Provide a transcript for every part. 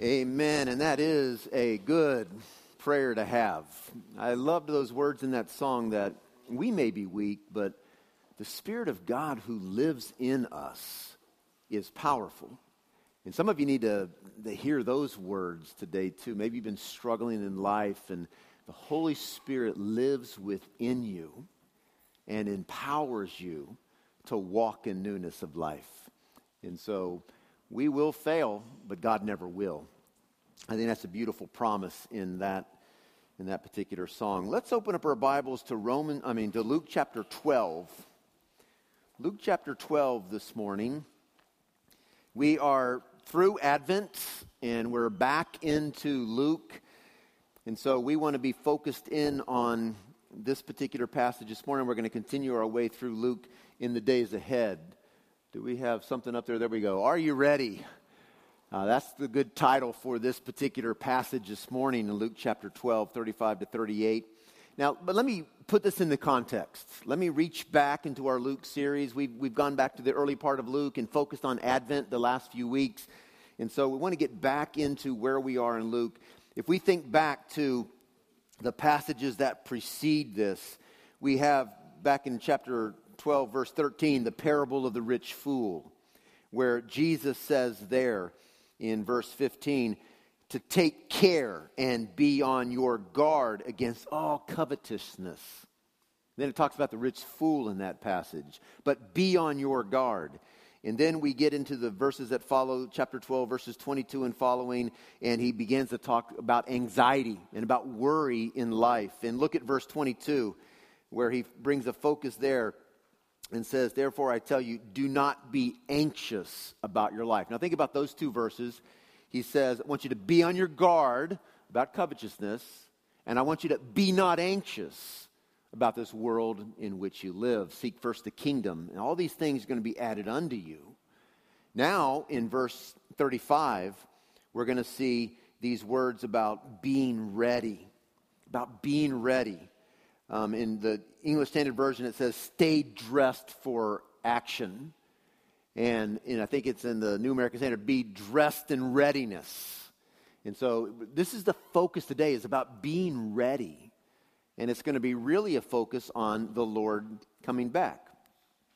Amen. And that is a good prayer to have. I loved those words in that song that we may be weak, but the Spirit of God who lives in us is powerful. And some of you need to, to hear those words today too. Maybe you've been struggling in life, and the Holy Spirit lives within you and empowers you to walk in newness of life. And so, we will fail, but God never will. I think that's a beautiful promise in that, in that particular song. Let's open up our Bibles to Roman, I mean to Luke chapter 12. Luke chapter 12 this morning. We are through Advent and we're back into Luke. And so we want to be focused in on this particular passage this morning. We're going to continue our way through Luke in the days ahead. Do we have something up there? There we go. Are you ready? Uh, that's the good title for this particular passage this morning in Luke chapter 12, 35 to 38. Now, but let me put this into context. Let me reach back into our Luke series. We've, we've gone back to the early part of Luke and focused on Advent the last few weeks. And so we want to get back into where we are in Luke. If we think back to the passages that precede this, we have back in chapter 12, verse 13, the parable of the rich fool, where Jesus says there in verse 15 to take care and be on your guard against all covetousness. Then it talks about the rich fool in that passage, but be on your guard. And then we get into the verses that follow, chapter 12, verses 22 and following, and he begins to talk about anxiety and about worry in life. And look at verse 22, where he brings a focus there and says, Therefore, I tell you, do not be anxious about your life. Now, think about those two verses. He says, I want you to be on your guard about covetousness, and I want you to be not anxious about this world in which you live. Seek first the kingdom, and all these things are going to be added unto you. Now, in verse 35, we're going to see these words about being ready. About being ready. Um, in the English Standard Version, it says, stay dressed for action. And, and I think it's in the New American Standard, be dressed in readiness. And so this is the focus today, is about being ready. And it's going to be really a focus on the Lord coming back.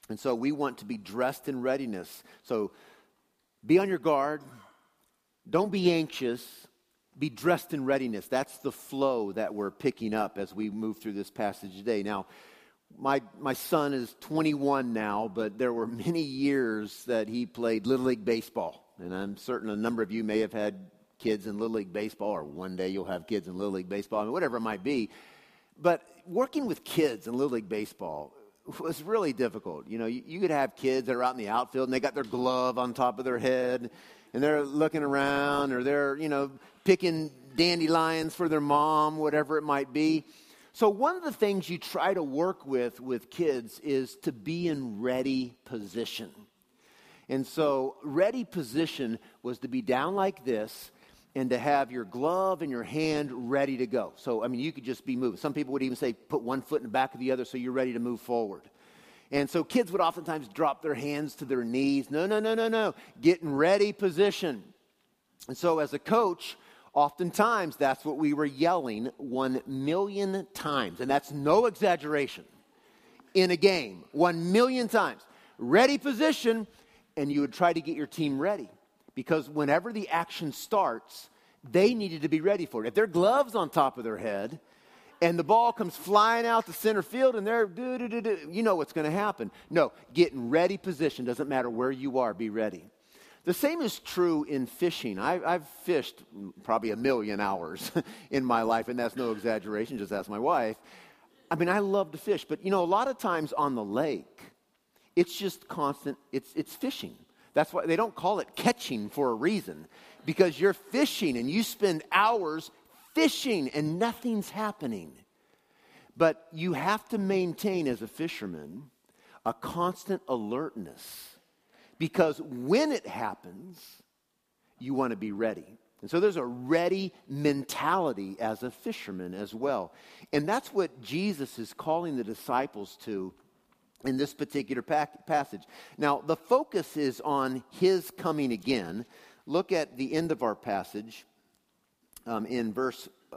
And so we want to be dressed in readiness. So be on your guard. Don't be anxious be dressed in readiness. That's the flow that we're picking up as we move through this passage today. Now, my, my son is 21 now, but there were many years that he played Little League Baseball. And I'm certain a number of you may have had kids in Little League Baseball, or one day you'll have kids in Little League Baseball, I mean, whatever it might be. But working with kids in Little League Baseball was really difficult. You know, you, you could have kids that are out in the outfield and they got their glove on top of their head and they're looking around or they're, you know, picking dandelions for their mom, whatever it might be. So, one of the things you try to work with with kids is to be in ready position. And so, ready position was to be down like this and to have your glove and your hand ready to go. So, I mean, you could just be moving. Some people would even say, put one foot in the back of the other so you're ready to move forward. And so kids would oftentimes drop their hands to their knees. No, no, no, no, no. Get in ready position. And so as a coach, oftentimes that's what we were yelling one million times. And that's no exaggeration. In a game, one million times. Ready position, and you would try to get your team ready. Because whenever the action starts, they needed to be ready for it. If their gloves on top of their head, and the ball comes flying out to center field and they're do do do do. You know what's going to happen. No, get in ready position. Doesn't matter where you are, be ready. The same is true in fishing. I, have fished probably a million hours in my life, and that's no exaggeration. Just ask my wife. I mean, I love to fish, but you know, a lot of times on the lake, it's just constant. It's it's fishing. That's why they don't call it catching for a reason, because you're fishing and you spend hours fishing and nothing's happening. But you have to maintain, as a fisherman, a constant alertness because when it happens, you want to be ready. And so there's a ready mentality as a fisherman as well. And that's what Jesus is calling the disciples to in this particular passage. Now, the focus is on his coming again. look at the end of our passage um, in verse, uh,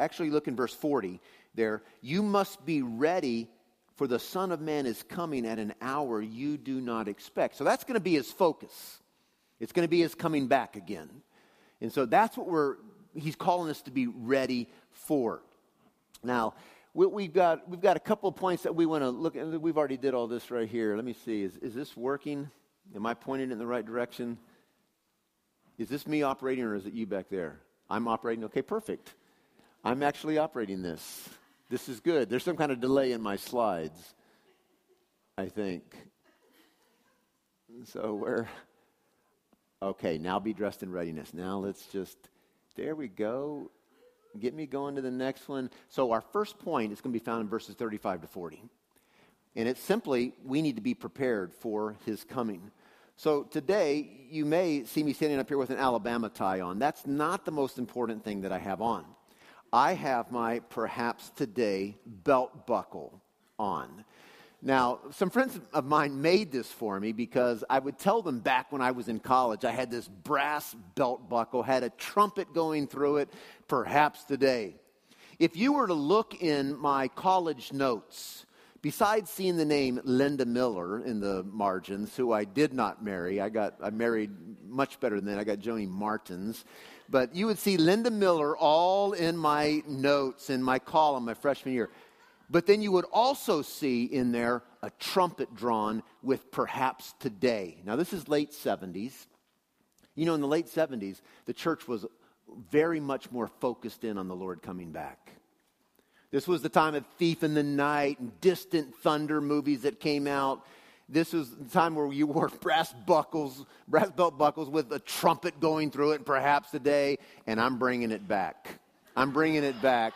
actually, look in verse 40 there. You must be ready, for the Son of Man is coming at an hour you do not expect. So that's going to be his focus. It's going to be his coming back again. And so that's what we're, he's calling us to be ready for. Now, we, have got, we've got a couple of points that we want to look at. We've already did all this right here. Let me see. Is, is this working? Am I pointing in the right direction? Is this me operating or is it you back there? I'm operating. Okay, perfect. I'm actually operating this. This is good. There's some kind of delay in my slides, I think. So we're, Okay, now be dressed in readiness. Now let's just, there we go. Get me going to the next one. So our first point is going to be found in verses 35 to 40. And it's simply, we need to be prepared for his coming. So today, you may see me standing up here with an Alabama tie on. That's not the most important thing that I have on. I have my perhaps today belt buckle on. Now, some friends of mine made this for me because I would tell them back when I was in college, I had this brass belt buckle, had a trumpet going through it, perhaps today. If you were to look in my college notes, besides seeing the name Linda Miller in the margins, who I did not marry, I got I married much better than that. I got Joni Martins. But you would see Linda Miller all in my notes in my column my freshman year. But then you would also see in there a trumpet drawn with perhaps today. Now, this is late 70s. You know, in the late 70s, the church was very much more focused in on the Lord coming back. This was the time of Thief in the Night and Distant Thunder movies that came out. This was the time where you wore brass buckles, brass belt buckles with a trumpet going through it, perhaps today, and I'm bringing it back. I'm bringing it back.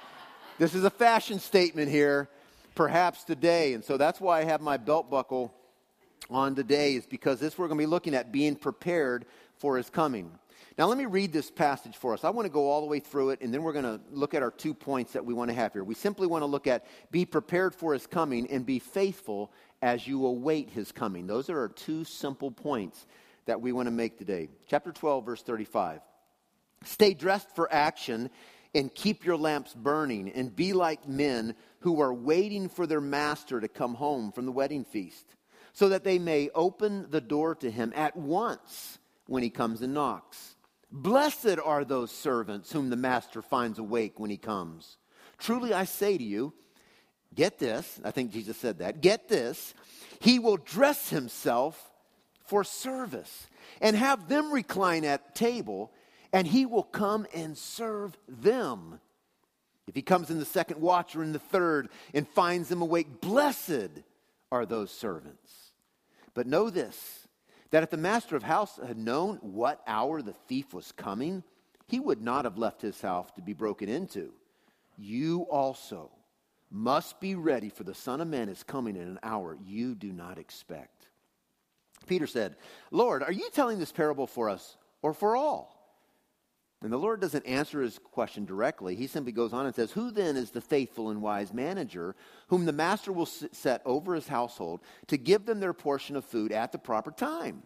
This is a fashion statement here, perhaps today. And so that's why I have my belt buckle on today, is because this we're going to be looking at being prepared for his coming. Now, let me read this passage for us. I want to go all the way through it, and then we're going to look at our two points that we want to have here. We simply want to look at be prepared for his coming and be faithful as you await his coming. Those are two simple points that we want to make today. Chapter 12, verse 35. Stay dressed for action and keep your lamps burning, and be like men who are waiting for their master to come home from the wedding feast, so that they may open the door to him at once when he comes and knocks. Blessed are those servants whom the master finds awake when he comes. Truly I say to you, get this, I think Jesus said that, get this, he will dress himself for service and have them recline at table, and he will come and serve them. If he comes in the second watch or in the third and finds them awake, blessed are those servants. But know this that if the master of house had known what hour the thief was coming, he would not have left his house to be broken into. You also must be ready, for the Son of Man is coming in an hour you do not expect. Peter said, Lord, are you telling this parable for us or for all? And the Lord doesn't answer his question directly. He simply goes on and says, Who then is the faithful and wise manager whom the master will set over his household to give them their portion of food at the proper time?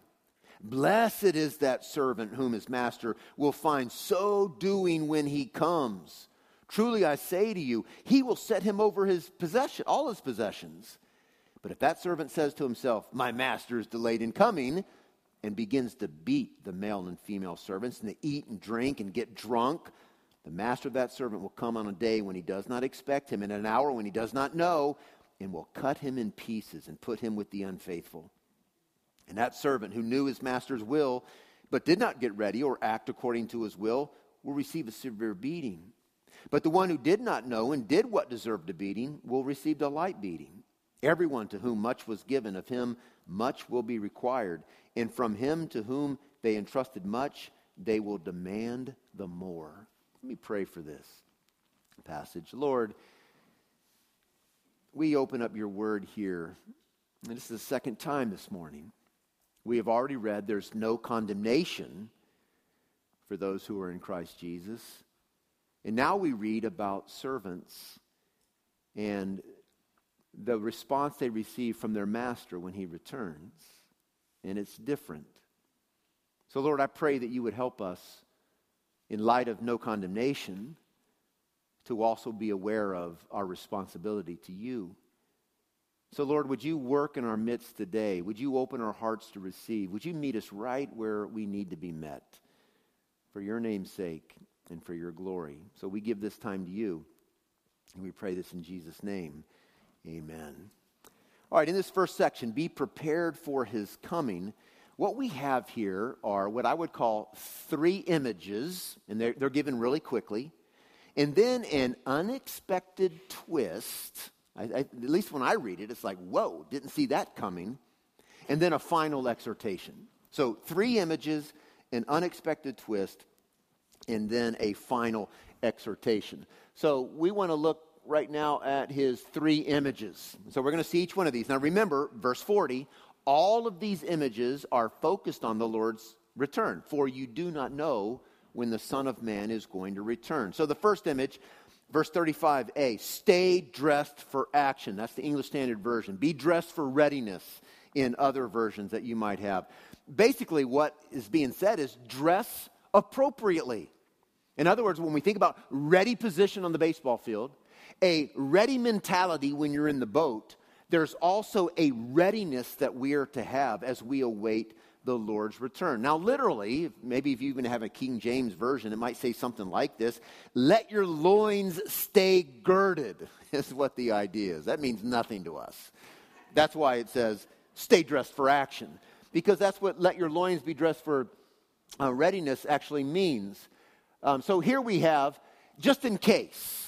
Blessed is that servant whom his master will find so doing when he comes. Truly I say to you, he will set him over his possession, all his possessions. But if that servant says to himself, My master is delayed in coming, and begins to beat the male and female servants, and to eat and drink and get drunk, the master of that servant will come on a day when he does not expect him, and an hour when he does not know, and will cut him in pieces and put him with the unfaithful. And that servant who knew his master's will, but did not get ready or act according to his will, will receive a severe beating. But the one who did not know and did what deserved a beating will receive a light beating. Everyone to whom much was given, of him much will be required. And from him to whom they entrusted much, they will demand the more. Let me pray for this passage. Lord, we open up your word here. And this is the second time this morning. We have already read there's no condemnation for those who are in Christ Jesus. And now we read about servants and the response they receive from their master when he returns. And it's different. So, Lord, I pray that you would help us, in light of no condemnation, to also be aware of our responsibility to you. So, Lord, would you work in our midst today? Would you open our hearts to receive? Would you meet us right where we need to be met? For your name's sake and for your glory. So we give this time to you. And we pray this in Jesus' name. Amen. All right, in this first section, be prepared for his coming. What we have here are what I would call three images, and they're, they're given really quickly, and then an unexpected twist I, I, at least when I read it, it's like, whoa, didn't see that coming. And then a final exhortation. So, three images, an unexpected twist, and then a final exhortation. So, we want to look right now at his three images. So, we're going to see each one of these. Now, remember, verse 40 all of these images are focused on the Lord's return, for you do not know when the Son of Man is going to return. So, the first image Verse 35a, stay dressed for action. That's the English Standard Version. Be dressed for readiness in other versions that you might have. Basically, what is being said is dress appropriately. In other words, when we think about ready position on the baseball field, a ready mentality when you're in the boat, there's also a readiness that we are to have as we await the Lord's return. Now, literally, maybe if you even have a King James version, it might say something like this Let your loins stay girded, is what the idea is. That means nothing to us. That's why it says, Stay dressed for action, because that's what let your loins be dressed for uh, readiness actually means. Um, so here we have, just in case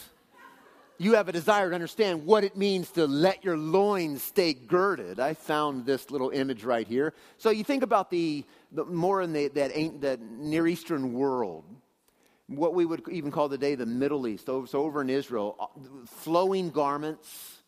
you have a desire to understand what it means to let your loins stay girded, I found this little image right here. So you think about the, the more in the, that, that Near Eastern world, what we would even call today the Middle East. So over in Israel, uh, flowing garments.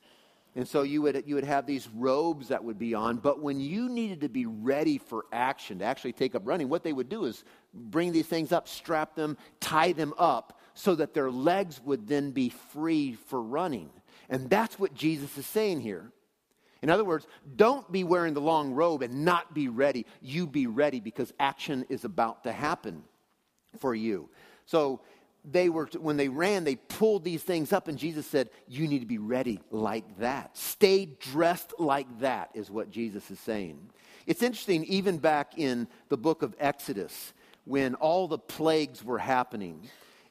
And so you would, you would have these robes that would be on. But when you needed to be ready for action, to actually take up running, what they would do is bring these things up, strap them, tie them up so that their legs would then be free for running. And that's what Jesus is saying here. In other words, don't be wearing the long robe and not be ready. You be ready because action is about to happen for you. So they were when they ran, they pulled these things up and Jesus said, "You need to be ready like that. Stay dressed like that." Is what Jesus is saying. It's interesting even back in the book of Exodus when all the plagues were happening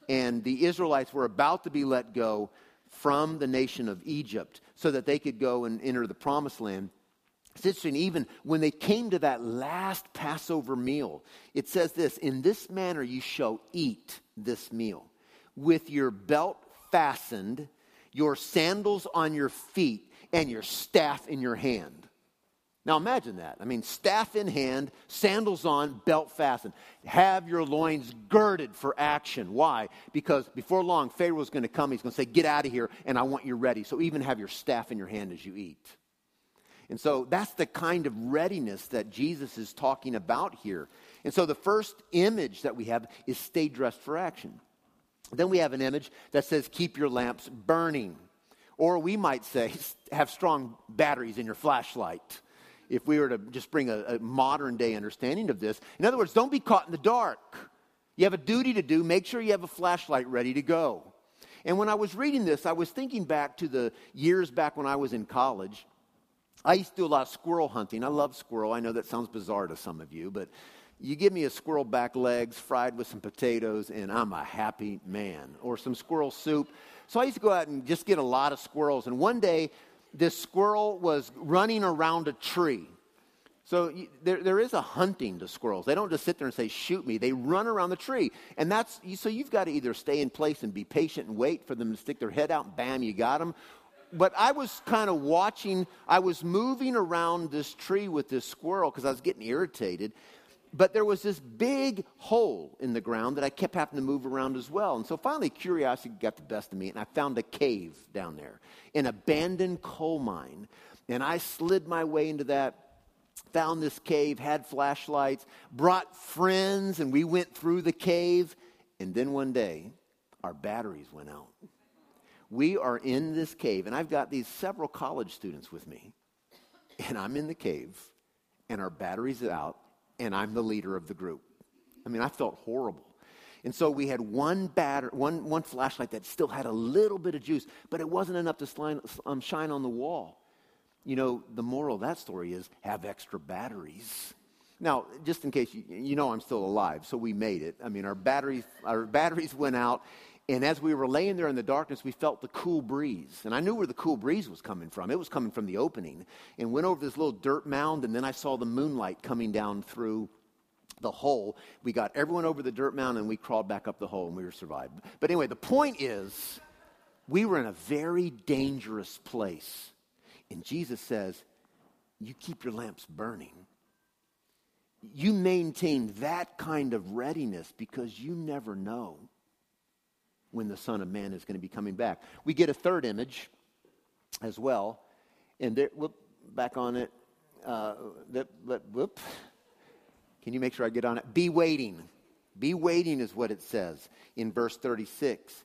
and the Israelites were about to be let go from the nation of Egypt so that they could go and enter the promised land. It's interesting, even when they came to that last Passover meal, it says this In this manner you shall eat this meal, with your belt fastened, your sandals on your feet, and your staff in your hand. Now imagine that. I mean, staff in hand, sandals on, belt fastened. Have your loins girded for action. Why? Because before long, Pharaoh's going to come. He's going to say, Get out of here, and I want you ready. So even have your staff in your hand as you eat. And so that's the kind of readiness that Jesus is talking about here. And so the first image that we have is stay dressed for action. Then we have an image that says, Keep your lamps burning. Or we might say, Have strong batteries in your flashlight if we were to just bring a, a modern day understanding of this. In other words, don't be caught in the dark. You have a duty to do. Make sure you have a flashlight ready to go. And when I was reading this, I was thinking back to the years back when I was in college. I used to do a lot of squirrel hunting. I love squirrel. I know that sounds bizarre to some of you, but you give me a squirrel back legs fried with some potatoes, and I'm a happy man. Or some squirrel soup. So I used to go out and just get a lot of squirrels. And one day, this squirrel was running around a tree. So there, there is a hunting to squirrels. They don't just sit there and say, shoot me. They run around the tree. And that's, so you've got to either stay in place and be patient and wait for them to stick their head out and bam, you got them. But I was kind of watching, I was moving around this tree with this squirrel because I was getting irritated. But there was this big hole in the ground that I kept having to move around as well. And so finally, curiosity got the best of me, and I found a cave down there, an abandoned coal mine. And I slid my way into that, found this cave, had flashlights, brought friends, and we went through the cave. And then one day, our batteries went out. We are in this cave, and I've got these several college students with me. And I'm in the cave, and our batteries are out, and I'm the leader of the group. I mean, I felt horrible. And so we had one batter, one, one flashlight that still had a little bit of juice, but it wasn't enough to slime, um, shine on the wall. You know, the moral of that story is have extra batteries. Now, just in case you, you know I'm still alive, so we made it. I mean, our batteries, our batteries went out, and as we were laying there in the darkness, we felt the cool breeze. And I knew where the cool breeze was coming from. It was coming from the opening. And went over this little dirt mound, and then I saw the moonlight coming down through the hole. We got everyone over the dirt mound, and we crawled back up the hole, and we were survived. But anyway, the point is, we were in a very dangerous place. And Jesus says, You keep your lamps burning you maintain that kind of readiness because you never know when the Son of Man is going to be coming back. We get a third image as well. And there, whoop, back on it. Uh, whoop. Can you make sure I get on it? Be waiting. Be waiting is what it says in verse 36.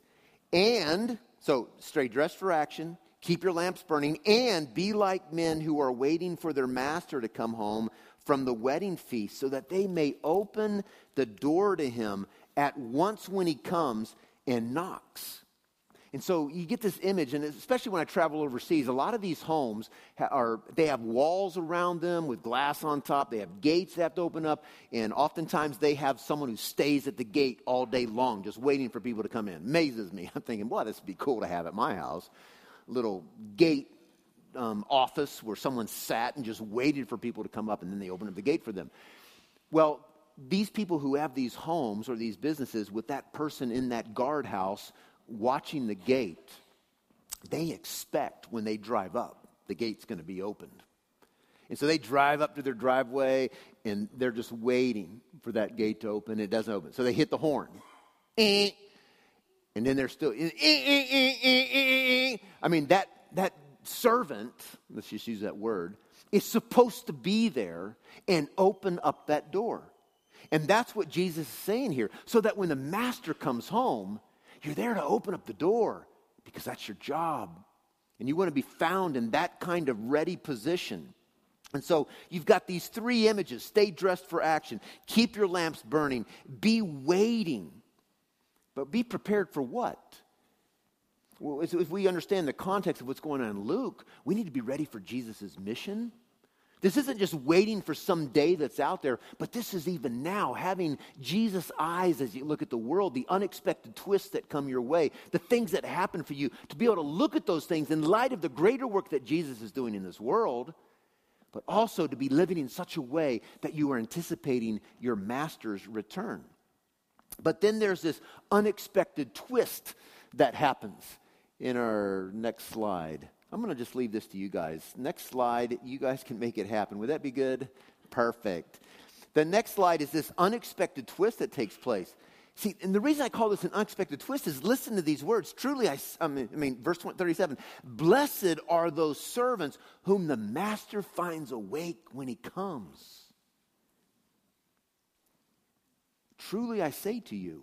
And, so stay dressed for action, keep your lamps burning, and be like men who are waiting for their master to come home from the wedding feast so that they may open the door to him at once when he comes and knocks. And so you get this image, and especially when I travel overseas, a lot of these homes are, they have walls around them with glass on top. They have gates that have to open up, and oftentimes they have someone who stays at the gate all day long, just waiting for people to come in. Amazes me. I'm thinking, boy, this would be cool to have at my house. Little gate um, office where someone sat and just waited for people to come up and then they opened up the gate for them. Well, these people who have these homes or these businesses with that person in that guardhouse watching the gate, they expect when they drive up, the gate's going to be opened. And so they drive up to their driveway and they're just waiting for that gate to open. It doesn't open. So they hit the horn. Eh. And then they're still. Eh, eh, I mean, that, that servant, let's just use that word, is supposed to be there and open up that door. And that's what Jesus is saying here. So that when the master comes home, you're there to open up the door because that's your job. And you want to be found in that kind of ready position. And so you've got these three images stay dressed for action, keep your lamps burning, be waiting. But be prepared for what? Well, if we understand the context of what's going on in Luke, we need to be ready for Jesus' mission. This isn't just waiting for some day that's out there, but this is even now having Jesus' eyes as you look at the world, the unexpected twists that come your way, the things that happen for you, to be able to look at those things in light of the greater work that Jesus is doing in this world, but also to be living in such a way that you are anticipating your master's return. But then there's this unexpected twist that happens in our next slide. I'm going to just leave this to you guys. Next slide, you guys can make it happen. Would that be good? Perfect. The next slide is this unexpected twist that takes place. See, and the reason I call this an unexpected twist is listen to these words. Truly, I, I, mean, I mean, verse 37 Blessed are those servants whom the master finds awake when he comes. Truly, I say to you,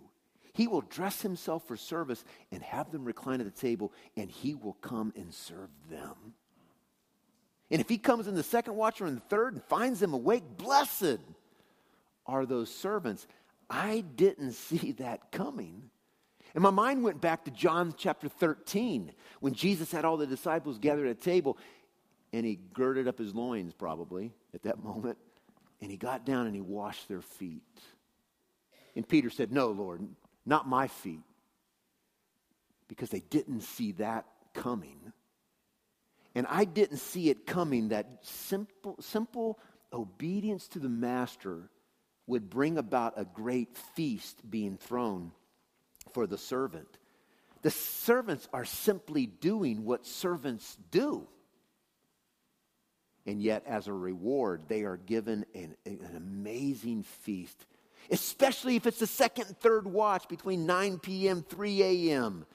he will dress himself for service and have them recline at the table, and he will come and serve them. And if he comes in the second watch or in the third and finds them awake, blessed are those servants. I didn't see that coming. And my mind went back to John chapter 13 when Jesus had all the disciples gathered at a table and he girded up his loins, probably at that moment, and he got down and he washed their feet. And Peter said, No, Lord, not my feet, because they didn't see that coming. And I didn't see it coming that simple, simple obedience to the master would bring about a great feast being thrown for the servant. The servants are simply doing what servants do. And yet, as a reward, they are given an, an amazing feast especially if it's the second and third watch between 9 p.m. 3 a.m.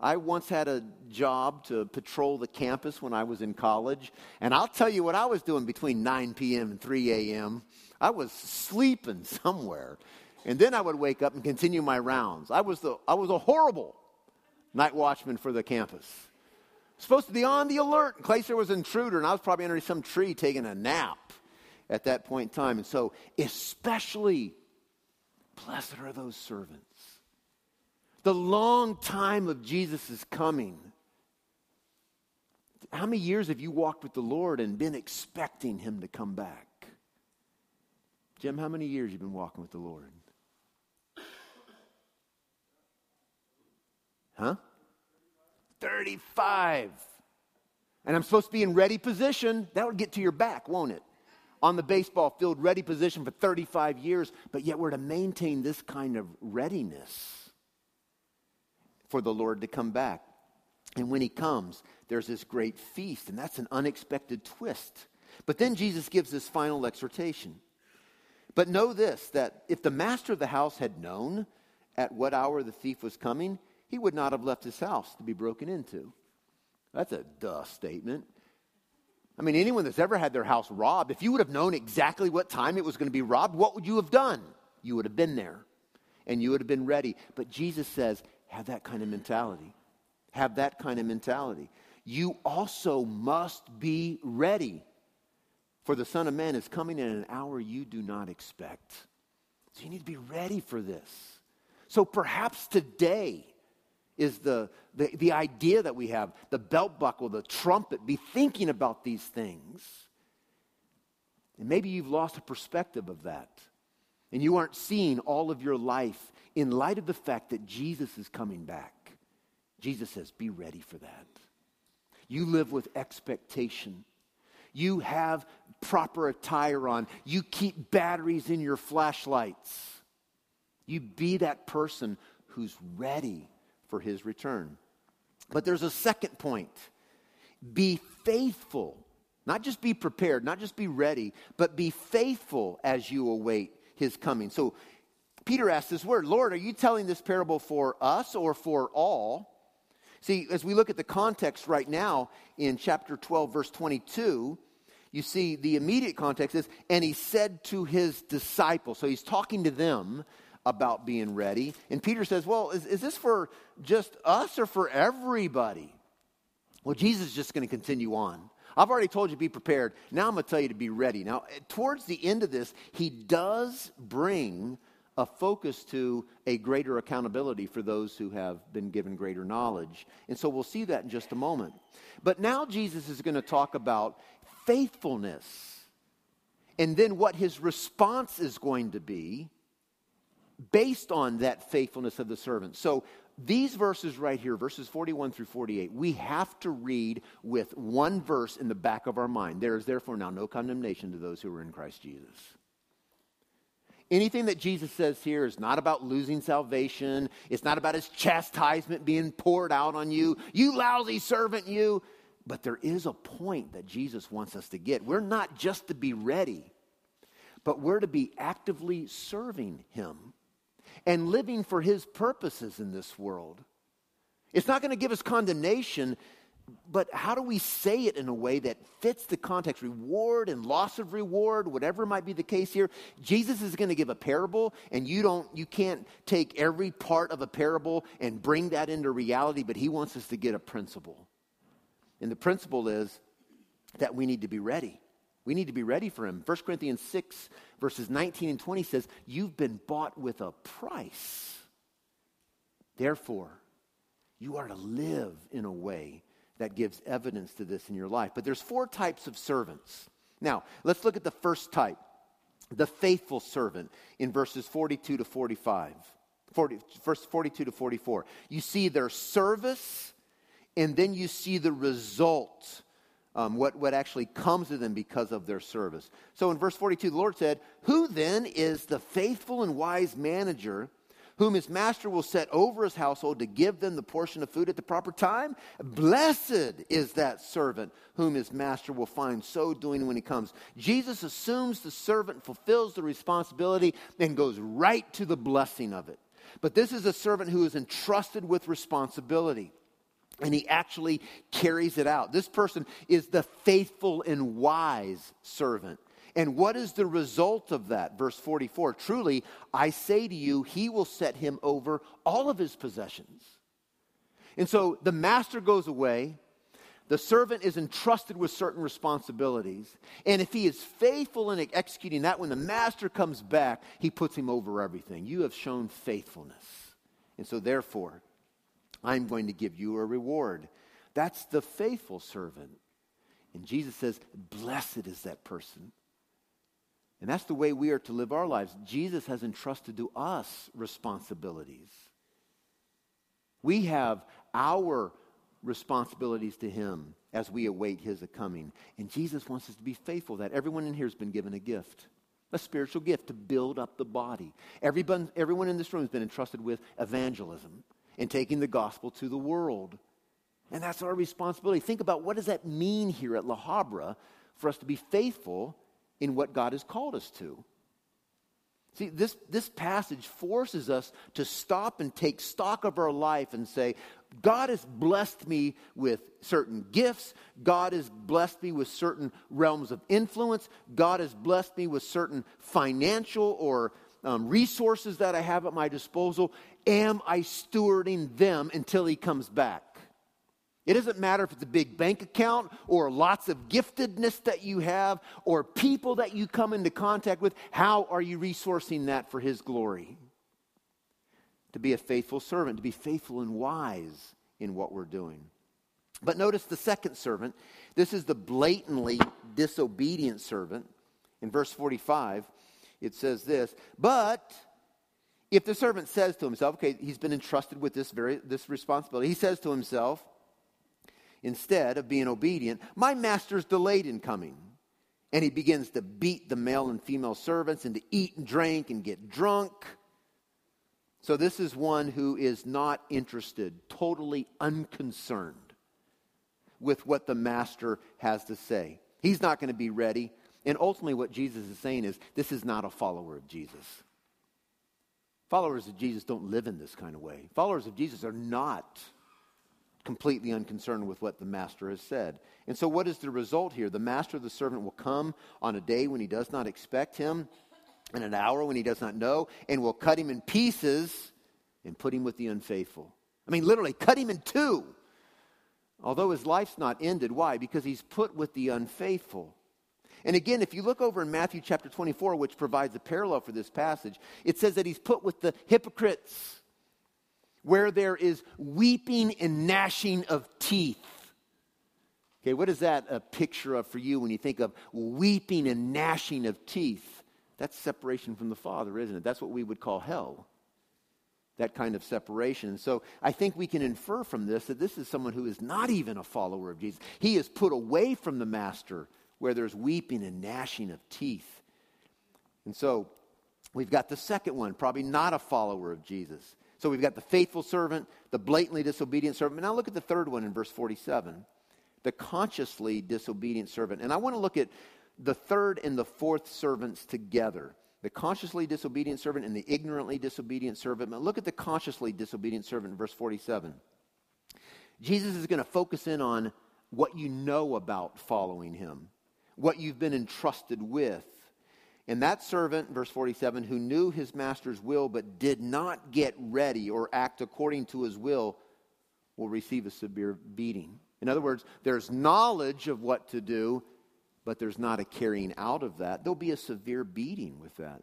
I once had a job to patrol the campus when I was in college, and I'll tell you what I was doing between 9 p.m. and 3 a.m. I was sleeping somewhere, and then I would wake up and continue my rounds. I was, the, I was a horrible night watchman for the campus. Supposed to be on the alert in case there was an intruder, and I was probably under some tree taking a nap at that point in time. And so, especially Blessed are those servants. The long time of Jesus is coming. How many years have you walked with the Lord and been expecting Him to come back? Jim, how many years you been walking with the Lord? Huh? 35. And I'm supposed to be in ready position. That would get to your back, won't it? On the baseball field, ready position for 35 years, but yet we're to maintain this kind of readiness for the Lord to come back. And when he comes, there's this great feast, and that's an unexpected twist. But then Jesus gives this final exhortation. But know this that if the master of the house had known at what hour the thief was coming, he would not have left his house to be broken into. That's a duh statement. I mean, anyone that's ever had their house robbed, if you would have known exactly what time it was going to be robbed, what would you have done? You would have been there and you would have been ready. But Jesus says, have that kind of mentality. Have that kind of mentality. You also must be ready. For the Son of Man is coming in an hour you do not expect. So you need to be ready for this. So perhaps today, is the, the, the idea that we have the belt buckle, the trumpet. Be thinking about these things. And maybe you've lost a perspective of that. And you aren't seeing all of your life in light of the fact that Jesus is coming back. Jesus says, Be ready for that. You live with expectation. You have proper attire on. You keep batteries in your flashlights. You be that person who's ready for his return. But there's a second point be faithful. Not just be prepared, not just be ready, but be faithful as you await his coming. So Peter asked this word Lord, are you telling this parable for us or for all? See, as we look at the context right now in chapter 12, verse 22, you see the immediate context is, and he said to his disciples. So he's talking to them about being ready. And Peter says, Well, is, is this for just us or for everybody? Well, Jesus is just going to continue on. I've already told you to be prepared. Now I'm going to tell you to be ready. Now, eh, towards the end of this, he does bring a focus to a greater accountability for those who have been given greater knowledge. And so we'll see that in just a moment. But now Jesus is going to talk about faithfulness and then what his response is going to be based on that faithfulness of the servant. So these verses right here, verses 41 through 48, we have to read with one verse in the back of our mind. There is therefore now no condemnation to those who are in Christ Jesus. Anything that Jesus says here is not about losing salvation. It's not about his chastisement being poured out on you. You lousy servant, you. But there is a point that Jesus wants us to get. We're not just to be ready, but we're to be actively serving him and living for his purposes in this world. It's not going to give us condemnation, but how do we say it in a way that fits the context? Reward and loss of reward, whatever might be the case here. Jesus is going to give a parable, and you don't you can't take every part of a parable and bring that into reality, but he wants us to get a principle. And the principle is that we need to be ready. We need to be ready for him. 1 Corinthians 6, verses 19 and 20 says, You've been bought with a price. Therefore, you are to live in a way that gives evidence to this in your life. But there's four types of servants. Now, let's look at the first type the faithful servant in verses 42 to 45. 40, verse 42 to 44. You see their service, and then you see the result um, what, what actually comes to them because of their service. So in verse 42, the Lord said, Who then is the faithful and wise manager whom his master will set over his household to give them the portion of food at the proper time? Blessed is that servant whom his master will find so doing when he comes. Jesus assumes the servant fulfills the responsibility and goes right to the blessing of it. But this is a servant who is entrusted with responsibility and he actually carries it out. This person is the faithful and wise servant. And what is the result of that? Verse 44 Truly, I say to you, he will set him over all of his possessions. And so the master goes away. the servant is entrusted with certain responsibilities. And if he is faithful in executing that, when the master comes back, he puts him over everything. You have shown faithfulness. And so, therefore, I'm going to give you a reward. That's the faithful servant. And Jesus says, Blessed is that person. And that's the way we are to live our lives. Jesus has entrusted to us responsibilities. We have our responsibilities to Him as we await His coming. And Jesus wants us to be faithful that. Everyone in here has been given a gift, a spiritual gift to build up the body. Everyone, everyone in this room has been entrusted with evangelism and taking the gospel to the world. And that's our responsibility. Think about what does that mean here at La Habra for us to be faithful in what God has called us to. See, this, this passage forces us to stop and take stock of our life and say, God has blessed me with certain gifts. God has blessed me with certain realms of influence. God has blessed me with certain financial or um, resources that I have at my disposal. Am I stewarding them until He comes back? It doesn't matter if it's a big bank account or lots of giftedness that you have or people that you come into contact with. How are you resourcing that for His glory? To be a faithful servant, to be faithful and wise in what we're doing. But notice the second servant. This is the blatantly disobedient servant. In verse 45, it says this But if the servant says to himself, okay, he's been entrusted with this very this responsibility. He says to himself, instead of being obedient, my master's delayed in coming. And he begins to beat the male and female servants and to eat and drink and get drunk. So, this is one who is not interested, totally unconcerned with what the master has to say. He's not going to be ready. And ultimately, what Jesus is saying is this is not a follower of Jesus. Followers of Jesus don't live in this kind of way. Followers of Jesus are not completely unconcerned with what the master has said. And so, what is the result here? The master of the servant will come on a day when he does not expect him, in an hour when he does not know, and will cut him in pieces and put him with the unfaithful. I mean, literally, cut him in two. Although his life's not ended. Why? Because he's put with the unfaithful. And again, if you look over in Matthew chapter 24, which provides a parallel for this passage, it says that he's put with the hypocrites where there is weeping and gnashing of teeth. Okay, what is that a picture of for you when you think of weeping and gnashing of teeth? That's separation from the Father, isn't it? That's what we would call hell. That kind of separation. So I think we can infer from this that this is someone who is not even a follower of Jesus. He is put away from the Master where there's weeping and gnashing of teeth. And so we've got the second one, probably not a follower of Jesus. So we've got the faithful servant, the blatantly disobedient servant. Now look at the third one in verse 47 the consciously disobedient servant. And I want to look at the third and the fourth servants together the consciously disobedient servant and the ignorantly disobedient servant. But look at the consciously disobedient servant in verse 47. Jesus is going to focus in on what you know about following him, what you've been entrusted with. And that servant, verse 47, who knew his master's will but did not get ready or act according to his will, will receive a severe beating. In other words, there's knowledge of what to do, but there's not a carrying out of that. There'll be a severe beating with that.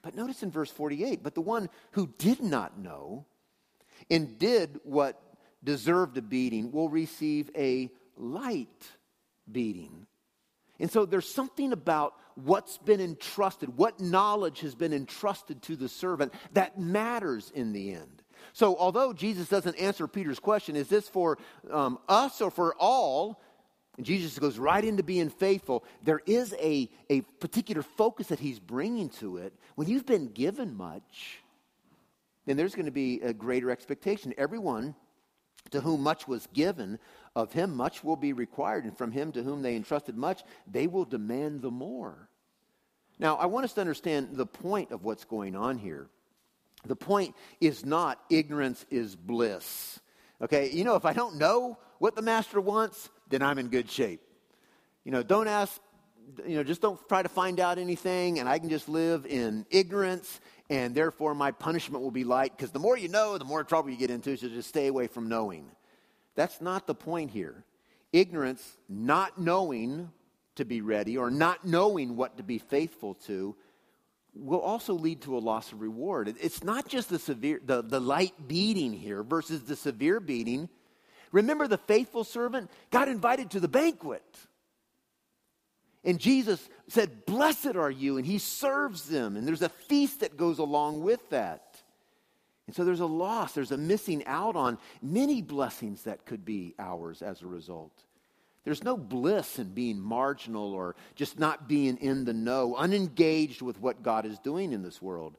But notice in verse 48 but the one who did not know and did what deserved a beating will receive a light beating. And so there's something about what's been entrusted, what knowledge has been entrusted to the servant that matters in the end. So, although Jesus doesn't answer Peter's question, is this for um, us or for all? And Jesus goes right into being faithful. There is a, a particular focus that he's bringing to it. When you've been given much, then there's going to be a greater expectation. Everyone to whom much was given, of him much will be required, and from him to whom they entrusted much, they will demand the more. Now, I want us to understand the point of what's going on here. The point is not ignorance is bliss. Okay, you know, if I don't know what the master wants, then I'm in good shape. You know, don't ask, you know, just don't try to find out anything, and I can just live in ignorance, and therefore my punishment will be light, because the more you know, the more trouble you get into, so just stay away from knowing. That's not the point here. ignorance, not knowing to be ready or not knowing what to be faithful to, will also lead to a loss of reward. It's not just the severe, the, the light beating here versus the severe beating. Remember the faithful servant got invited to the banquet. And Jesus said, Blessed are you, and he serves them. And there's a feast that goes along with that. And so there's a loss, there's a missing out on many blessings that could be ours as a result. There's no bliss in being marginal or just not being in the know, unengaged with what God is doing in this world.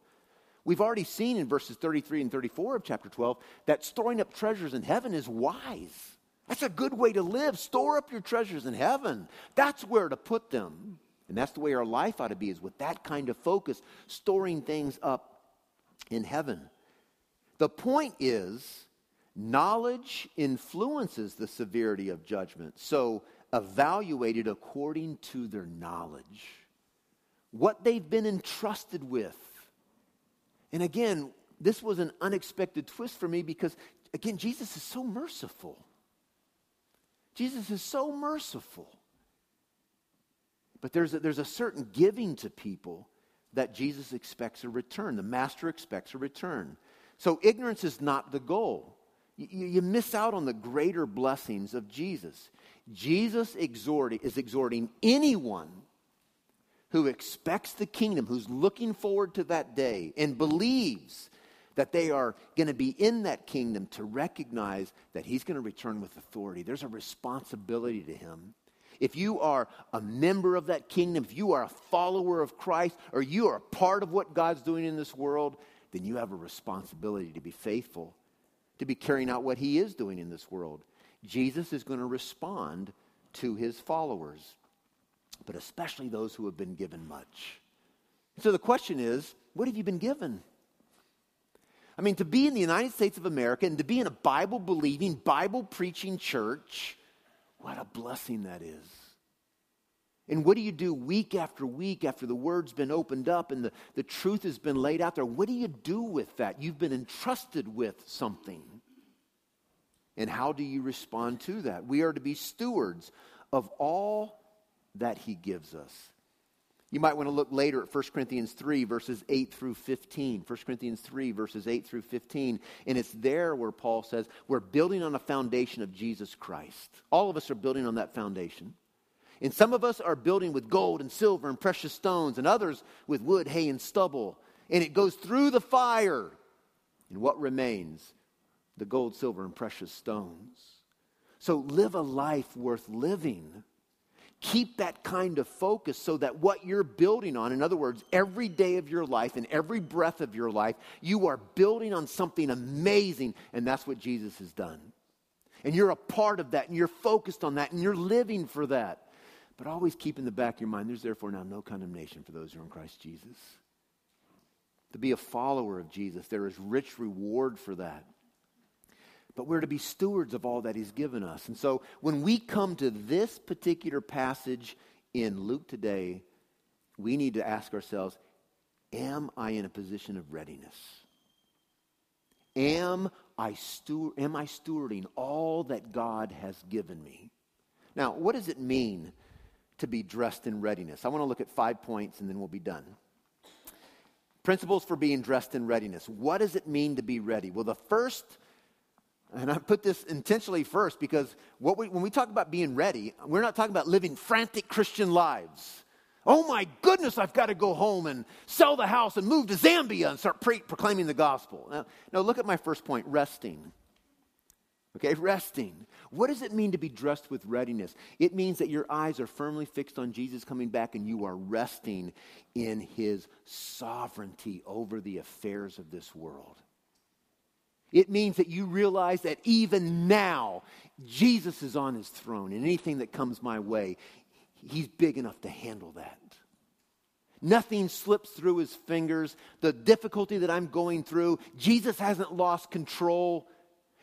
We've already seen in verses 33 and 34 of chapter 12 that storing up treasures in heaven is wise. That's a good way to live. Store up your treasures in heaven. That's where to put them. And that's the way our life ought to be, is with that kind of focus, storing things up in heaven. The point is, knowledge influences the severity of judgment. So, evaluated according to their knowledge, what they've been entrusted with. And again, this was an unexpected twist for me because, again, Jesus is so merciful. Jesus is so merciful. But there's a, there's a certain giving to people that Jesus expects a return. The master expects a return. So ignorance is not the goal. You, you miss out on the greater blessings of Jesus. Jesus exhorting, is exhorting anyone who expects the kingdom, who's looking forward to that day, and believes that they are going to be in that kingdom to recognize that he's going to return with authority. There's a responsibility to him. If you are a member of that kingdom, if you are a follower of Christ, or you are a part of what God's doing in this world, then you have a responsibility to be faithful, to be carrying out what he is doing in this world. Jesus is going to respond to his followers, but especially those who have been given much. So the question is what have you been given? I mean, to be in the United States of America and to be in a Bible believing, Bible preaching church, what a blessing that is. And what do you do week after week after the word's been opened up and the, the truth has been laid out there? What do you do with that? You've been entrusted with something. And how do you respond to that? We are to be stewards of all that he gives us. You might want to look later at 1 Corinthians 3, verses 8 through 15. 1 Corinthians 3, verses 8 through 15. And it's there where Paul says, We're building on a foundation of Jesus Christ. All of us are building on that foundation. And some of us are building with gold and silver and precious stones, and others with wood, hay, and stubble. And it goes through the fire. And what remains? The gold, silver, and precious stones. So live a life worth living. Keep that kind of focus so that what you're building on, in other words, every day of your life and every breath of your life, you are building on something amazing, and that's what Jesus has done. And you're a part of that, and you're focused on that, and you're living for that. But always keep in the back of your mind there's therefore now no condemnation for those who are in Christ Jesus. To be a follower of Jesus, there is rich reward for that. But we're to be stewards of all that He's given us. And so when we come to this particular passage in Luke today, we need to ask ourselves Am I in a position of readiness? Am I, steward, am I stewarding all that God has given me? Now, what does it mean to be dressed in readiness. I want to look at five points and then we'll be done. Principles for being dressed in readiness. What does it mean to be ready? Well, the first, and I put this intentionally first because we, when we talk about being ready, we're not talking about living frantic Christian lives. Oh my goodness, I've got to go home and sell the house and move to Zambia and start pre- proclaiming the gospel. Now, now, look at my first point resting. Okay, resting. What does it mean to be dressed with readiness? It means that your eyes are firmly fixed on Jesus coming back and you are resting in his sovereignty over the affairs of this world. It means that you realize that even now, Jesus is on his throne, and anything that comes my way, he's big enough to handle that. Nothing slips through his fingers. The difficulty that I'm going through, Jesus hasn't lost control.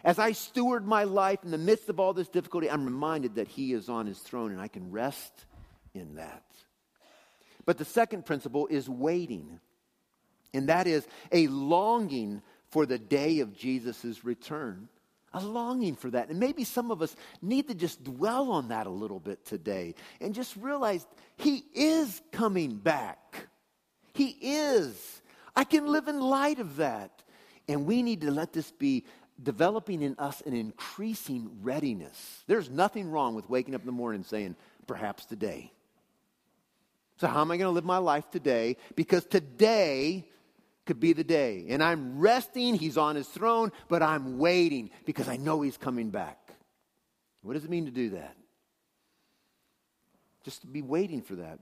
As I steward my life in the midst of all this difficulty, I'm reminded that He is on His throne and I can rest in that. But the second principle is waiting, and that is a longing for the day of Jesus' return. a longing for that. And maybe some of us need to just dwell on that a little bit today and just realize He is coming back. He is. I can live in light of that. And we need to let this be developing in us an increasing readiness. There's nothing wrong with waking up in the morning saying, perhaps today. So, how am I going to live my life today? Because today could be the day. And I'm resting, he's on his throne, but I'm waiting because I know he's coming back. What does it mean to do that? Just to be waiting for that.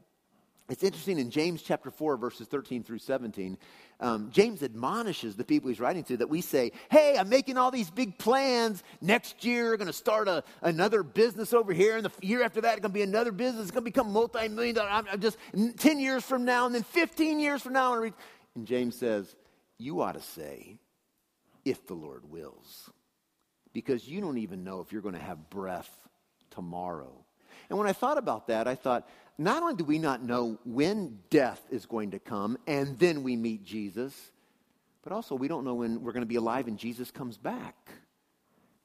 It's interesting in James chapter 4, verses 13 through 17. Um, James admonishes the people he's writing to that we say, Hey, I'm making all these big plans. Next year, I'm going to start a, another business over here. And the year after that, it's going to be another business. It's going to become multi million dollar. I'm, I'm, just 10 years from now, and then 15 years from now. And James says, You ought to say, if the Lord wills, because you don't even know if you're going to have breath tomorrow. And when I thought about that, I thought, not only do we not know when death is going to come and then we meet Jesus, but also we don't know when we're going to be alive and Jesus comes back.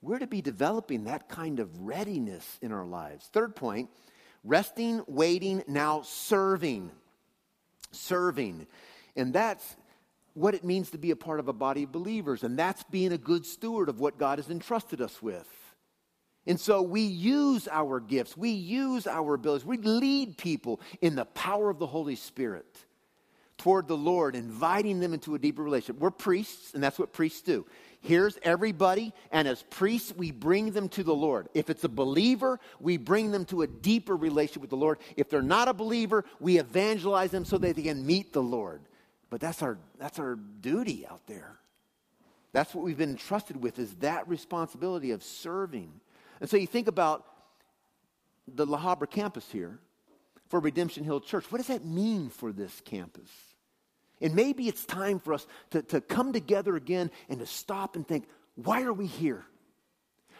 We're to be developing that kind of readiness in our lives. Third point resting, waiting, now serving. Serving. And that's what it means to be a part of a body of believers. And that's being a good steward of what God has entrusted us with. And so we use our gifts, we use our abilities, we lead people in the power of the Holy Spirit toward the Lord, inviting them into a deeper relationship. We're priests, and that's what priests do. Here's everybody, and as priests, we bring them to the Lord. If it's a believer, we bring them to a deeper relationship with the Lord. If they're not a believer, we evangelize them so that they can meet the Lord. But that's our, that's our duty out there. That's what we've been entrusted with is that responsibility of serving. And so you think about the La Habra campus here for Redemption Hill Church. What does that mean for this campus? And maybe it's time for us to, to come together again and to stop and think, why are we here?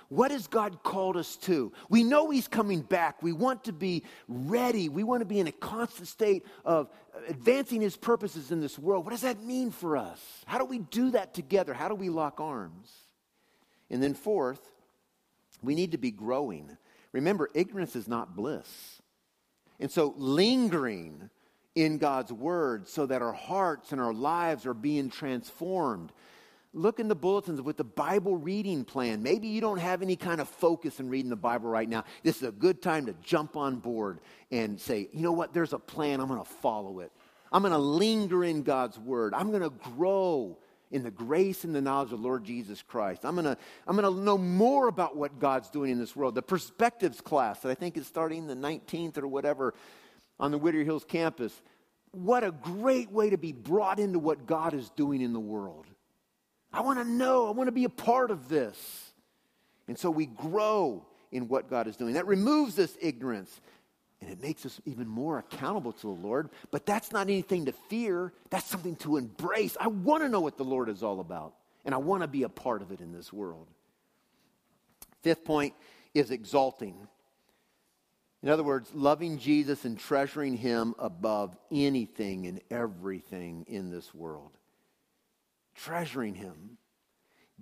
What has God called us to? We know He's coming back. We want to be ready. We want to be in a constant state of advancing His purposes in this world. What does that mean for us? How do we do that together? How do we lock arms? And then, fourth, we need to be growing. Remember, ignorance is not bliss. And so, lingering in God's word so that our hearts and our lives are being transformed look in the bulletins with the Bible reading plan. Maybe you don't have any kind of focus in reading the Bible right now. This is a good time to jump on board and say, you know what, there's a plan, I'm going to follow it. I'm going to linger in God's word. I'm going to grow in the grace and the knowledge of Lord Jesus Christ. I'm going to I'm going to know more about what God's doing in this world. The perspectives class that I think is starting the 19th or whatever on the Whittier Hills campus. What a great way to be brought into what God is doing in the world. I want to know. I want to be a part of this. And so we grow in what God is doing. That removes this ignorance and it makes us even more accountable to the Lord. But that's not anything to fear, that's something to embrace. I want to know what the Lord is all about, and I want to be a part of it in this world. Fifth point is exalting. In other words, loving Jesus and treasuring him above anything and everything in this world treasuring Him,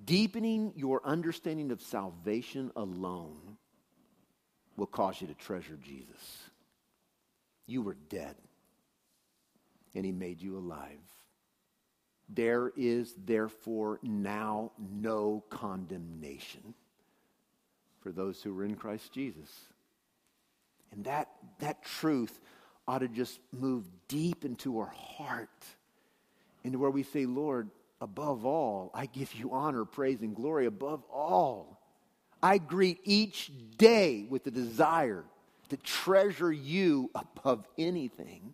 deepening your understanding of salvation alone will cause you to treasure Jesus. You were dead, and He made you alive. There is therefore now no condemnation for those who are in Christ Jesus. And that, that truth ought to just move deep into our heart, into where we say, Lord, above all, I give you honor, praise, and glory. Above all, I greet each day with the desire to treasure you above anything.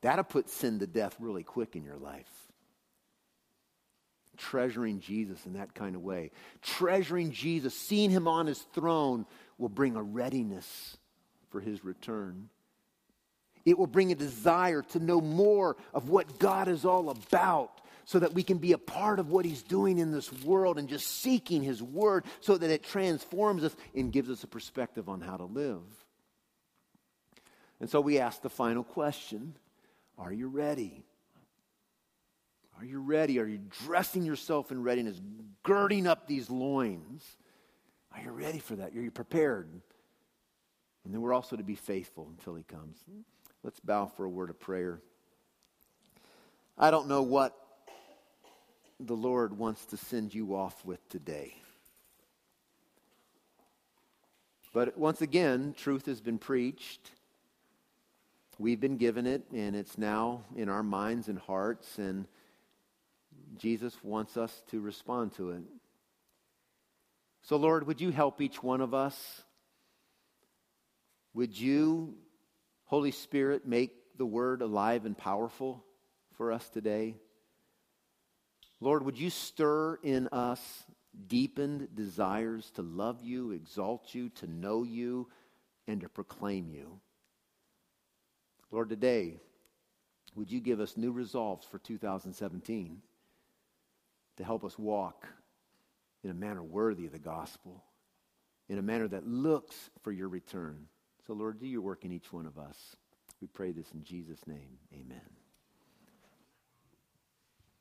That'll put sin to death really quick in your life. Treasuring Jesus in that kind of way. Treasuring Jesus, seeing him on his throne, will bring a readiness for his return. It will bring a desire to know more of what God is all about so that we can be a part of what He's doing in this world and just seeking His Word so that it transforms us and gives us a perspective on how to live. And so we ask the final question Are you ready? Are you ready? Are you dressing yourself in readiness, girding up these loins Are you ready for that? Are you prepared? And then we're also to be faithful until he comes. Let's bow for a word of prayer. I don't know what the Lord wants to send you off with today. But once again, truth has been preached. We've been given it, and it's now in our minds and hearts, and Jesus wants us to respond to it. So, Lord, would you help each one of us? Would you, Holy Spirit, make the word alive and powerful for us today? Lord, would you stir in us deepened desires to love you, exalt you, to know you, and to proclaim you? Lord, today, would you give us new resolves for 2017 to help us walk in a manner worthy of the gospel, in a manner that looks for your return? So, Lord, do your work in each one of us. We pray this in Jesus' name. Amen.